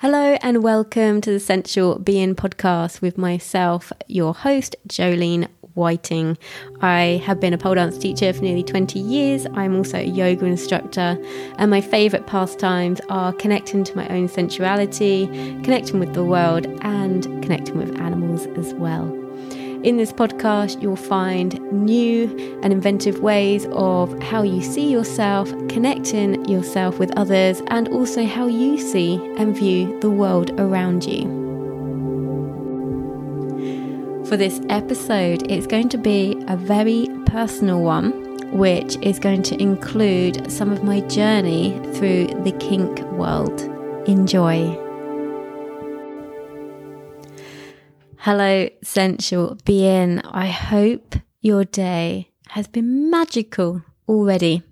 Hello and welcome to the Sensual Being podcast with myself, your host, Jolene Whiting. I have been a pole dance teacher for nearly 20 years. I'm also a yoga instructor, and my favourite pastimes are connecting to my own sensuality, connecting with the world, and connecting with animals as well. In this podcast, you'll find new and inventive ways of how you see yourself, connecting yourself with others, and also how you see and view the world around you. For this episode, it's going to be a very personal one, which is going to include some of my journey through the kink world. Enjoy. Hello, sensual being. I hope your day has been magical already.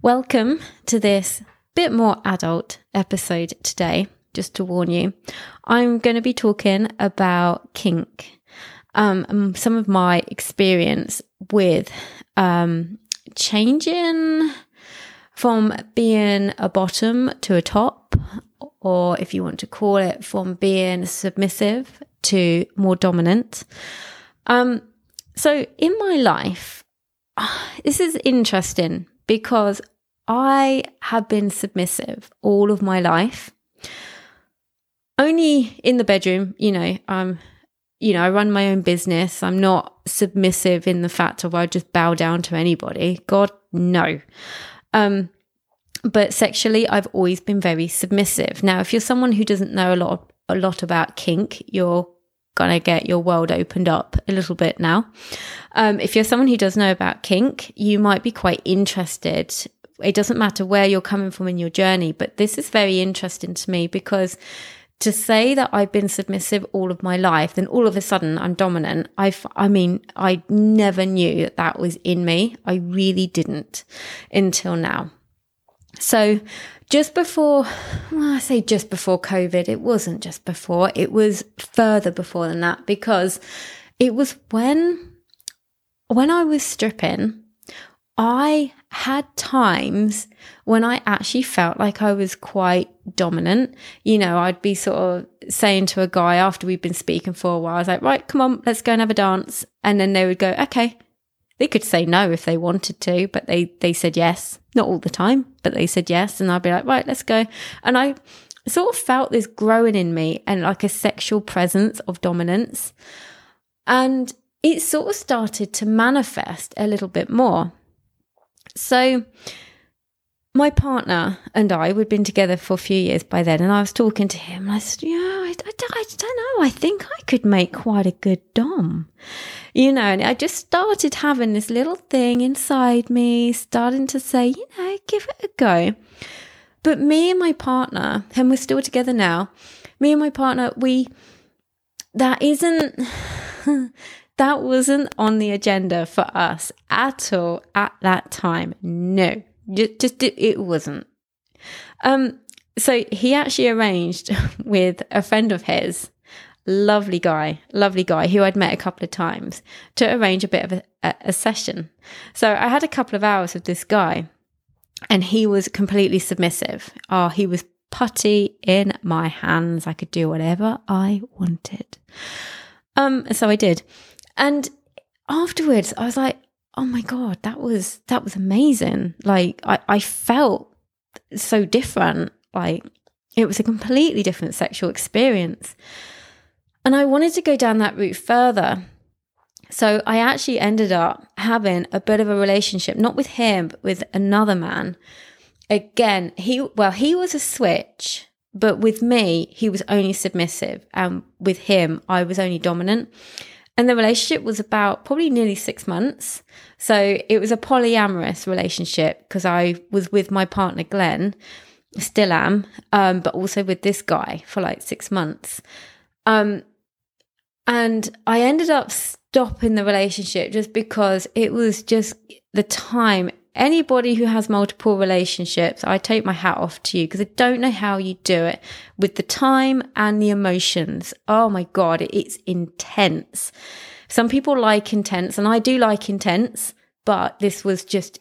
Welcome to this bit more adult episode today. Just to warn you, I'm going to be talking about kink, um, some of my experience with um, changing from being a bottom to a top, or if you want to call it, from being submissive to more dominant. Um, so in my life, this is interesting because I have been submissive all of my life. Only in the bedroom, you know, um, you know, I run my own business. I'm not submissive in the fact of I just bow down to anybody. God, no. Um, but sexually, I've always been very submissive. Now, if you're someone who doesn't know a lot a lot about kink, you're gonna get your world opened up a little bit now. Um, if you're someone who does know about kink, you might be quite interested. It doesn't matter where you're coming from in your journey, but this is very interesting to me because to say that I've been submissive all of my life, then all of a sudden I'm dominant. I, I mean, I never knew that that was in me. I really didn't until now. So just before, well, I say just before COVID, it wasn't just before, it was further before than that because it was when, when I was stripping, I had times when I actually felt like I was quite dominant. You know, I'd be sort of saying to a guy after we'd been speaking for a while, I was like, right, come on, let's go and have a dance. And then they would go, okay, they could say no if they wanted to, but they they said yes. Not all the time, but they said yes, and I'd be like, right, let's go. And I sort of felt this growing in me and like a sexual presence of dominance. And it sort of started to manifest a little bit more. So my partner and I, we'd been together for a few years by then, and I was talking to him, and I said, Yeah, I, I, I, don't know. I think I could make quite a good Dom. You know, and I just started having this little thing inside me, starting to say, You know, give it a go. But me and my partner, and we're still together now, me and my partner, we, that isn't, that wasn't on the agenda for us at all at that time. No just it, it wasn't. Um, so he actually arranged with a friend of his, lovely guy, lovely guy who I'd met a couple of times, to arrange a bit of a, a, session. So I had a couple of hours with this guy, and he was completely submissive. Oh, he was putty in my hands. I could do whatever I wanted. Um, so I did. And afterwards, I was like, oh my god that was that was amazing like i i felt so different like it was a completely different sexual experience and i wanted to go down that route further. So i actually ended up having a bit of a relationship not with him but with another man. Again he well he was a switch but with me he was only submissive. And with him i was only dominant. And the relationship was about probably nearly six months. So it was a polyamorous relationship because I was with my partner, Glenn, still am, um, but also with this guy for like six months. Um, and I ended up stopping the relationship just because it was just the time anybody who has multiple relationships, I take my hat off to you because I don't know how you do it with the time and the emotions. Oh my God, it's intense. Some people like intense, and I do like intense, but this was just,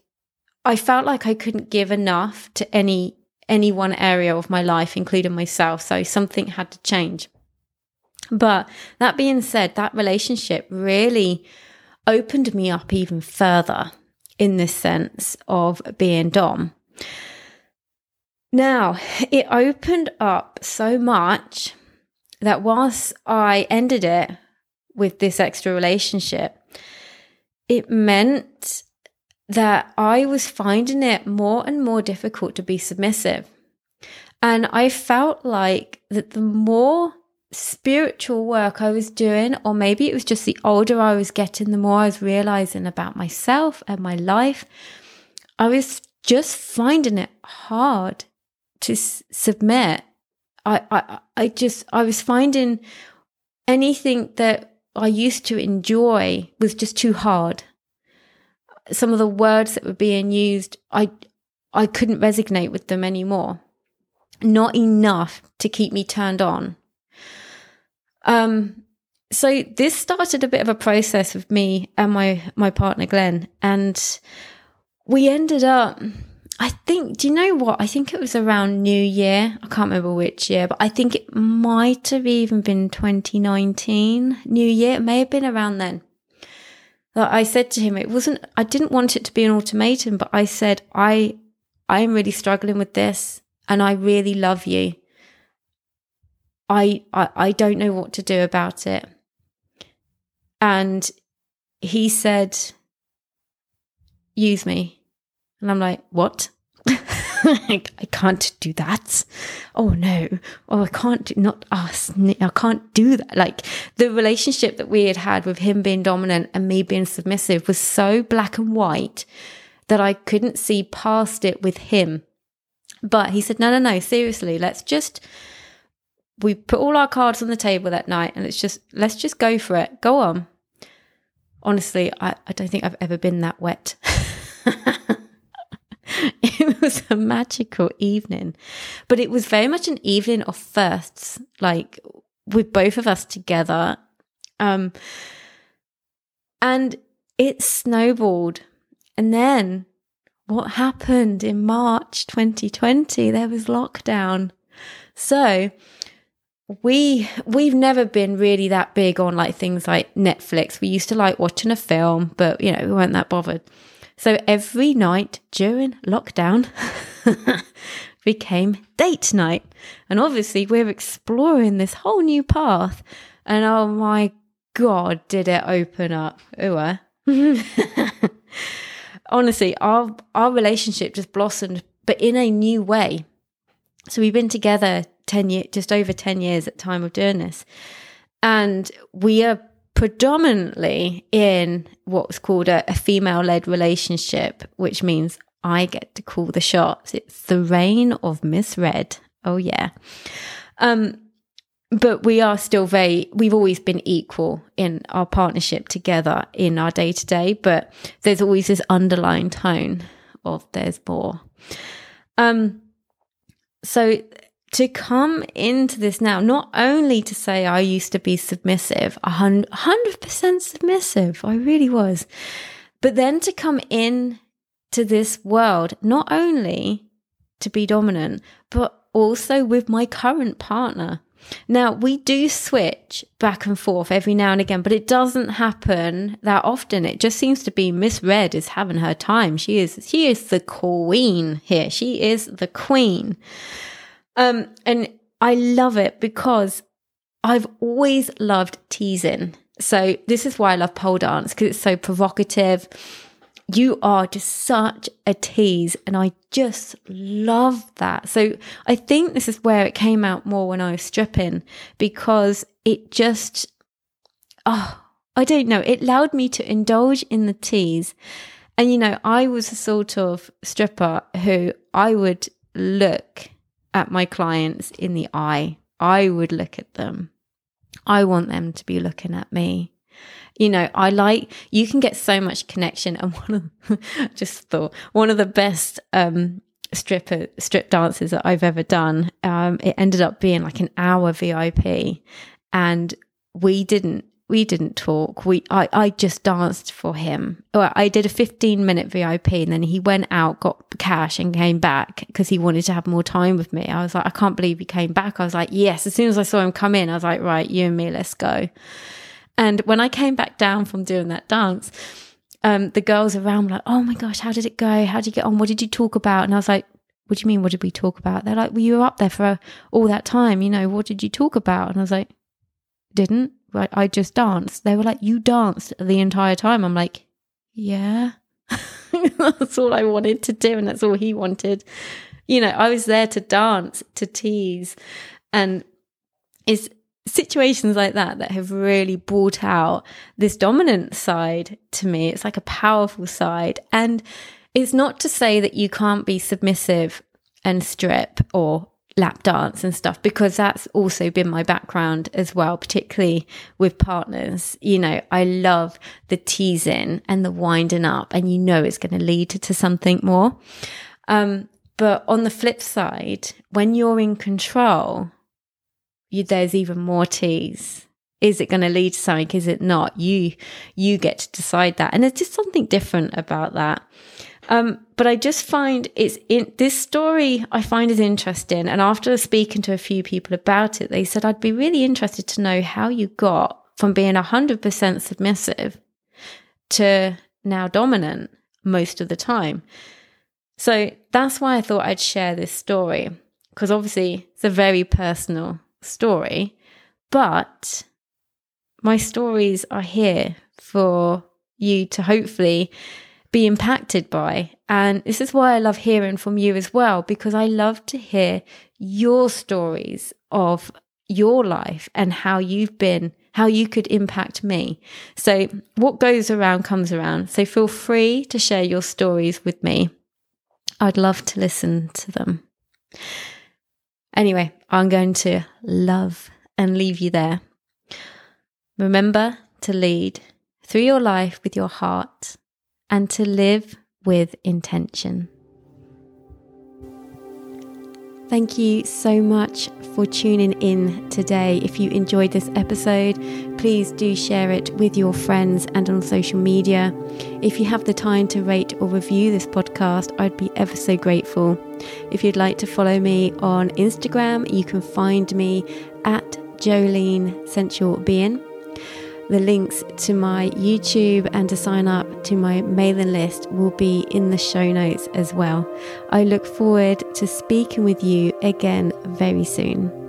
I felt like I couldn't give enough to any any one area of my life, including myself. So something had to change. But that being said, that relationship really opened me up even further in this sense of being Dom. Now, it opened up so much that whilst I ended it with this extra relationship, it meant that I was finding it more and more difficult to be submissive. And I felt like that the more spiritual work I was doing, or maybe it was just the older I was getting, the more I was realizing about myself and my life, I was just finding it hard to s- submit. I, I, I just, I was finding anything that I used to enjoy was just too hard. Some of the words that were being used, I, I couldn't resonate with them anymore. Not enough to keep me turned on. Um, so this started a bit of a process with me and my my partner Glenn, and we ended up. I think. Do you know what? I think it was around New Year. I can't remember which year, but I think it might have even been 2019 New Year. It may have been around then. That I said to him, it wasn't. I didn't want it to be an ultimatum, but I said, I, I am really struggling with this, and I really love you I, I, I don't know what to do about it. And he said, use me. And I'm like, what? I can't do that. Oh no. Oh, I can't do, not us. I can't do that. Like the relationship that we had had with him being dominant and me being submissive was so black and white that I couldn't see past it with him. But he said, no, no, no, seriously, let's just we put all our cards on the table that night and it's just let's just go for it. Go on. Honestly i, I don't think i've ever been that wet. It was a magical evening but it was very much an evening of firsts like with both of us together. Um and it snowballed. And then what happened in march 2020 there was lockdown. So we we've never been really that big on like things like Netflix. We used to like watching a film, but you know, we weren't that bothered. So every night during lockdown became date night. And obviously we're exploring this whole new path. And oh my god, did it open up. Ooh. Uh. Honestly, our our relationship just blossomed, but in a new way. So we've been together 10 years, just over 10 years at time of doing this. And we are predominantly in what's called a, a female led relationship, which means I get to call the shots. It's the reign of Miss Red. Oh, yeah. Um, but we are still very, we've always been equal in our partnership together in our day to day, but there's always this underlying tone of there's more. Um, so to come into this now, not only to say I used to be submissive, 100% submissive, I really was, but then to come in to this world, not only to be dominant, but also with my current partner. Now, we do switch back and forth every now and again, but it doesn't happen that often. It just seems to be Miss Red is having her time. She is she is the queen here. She is the queen. Um, and I love it because I've always loved teasing. So this is why I love pole dance because it's so provocative. You are just such a tease, and I just love that. So I think this is where it came out more when I was stripping because it just, oh, I don't know, it allowed me to indulge in the tease. And you know, I was a sort of stripper who I would look at my clients in the eye. I would look at them. I want them to be looking at me. You know, I like you can get so much connection. And one of just thought one of the best um stripper strip dances that I've ever done. Um, it ended up being like an hour VIP, and we didn't we didn't talk. We I, I just danced for him. Well, I did a 15 minute VIP and then he went out, got cash and came back because he wanted to have more time with me. I was like, I can't believe he came back. I was like, yes. As soon as I saw him come in, I was like, right, you and me, let's go. And when I came back down from doing that dance, um, the girls around were like, oh my gosh, how did it go? How did you get on? What did you talk about? And I was like, what do you mean? What did we talk about? They're like, well, you were up there for all that time. You know, what did you talk about? And I was like, didn't. I, I just danced. They were like, you danced the entire time. I'm like, yeah. that's all I wanted to do. And that's all he wanted. You know, I was there to dance, to tease. And it's situations like that that have really brought out this dominant side to me. It's like a powerful side. And it's not to say that you can't be submissive and strip or lap dance and stuff because that's also been my background as well particularly with partners. You know i love the teasing and the winding up and you know it's going to lead to something more. Um, but on the flip side when you're in control you, there's even more tease. Is it going to lead to something? Is it not? You you get to decide that. And there's just something different about that um, but I just find it's in this story I find is interesting. And after speaking to a few people about it, they said, I'd be really interested to know how you got from being 100% submissive to now dominant most of the time. So that's why I thought I'd share this story because obviously it's a very personal story, but my stories are here for you to hopefully be impacted by. And this is why I love hearing from you as well, because I love to hear your stories of your life and how you've been, how you could impact me. So, what goes around comes around. So, feel free to share your stories with me. I'd love to listen to them. Anyway, I'm going to love and leave you there. Remember to lead through your life with your heart and to live with intention. Thank you so much for tuning in today. If you enjoyed this episode, please do share it with your friends and on social media. If you have the time to rate or review this podcast, I'd be ever so grateful. If you'd like to follow me on Instagram, you can find me at Jolene Sensual Being. The links to my YouTube and to sign up to my mailing list will be in the show notes as well. I look forward to speaking with you again very soon.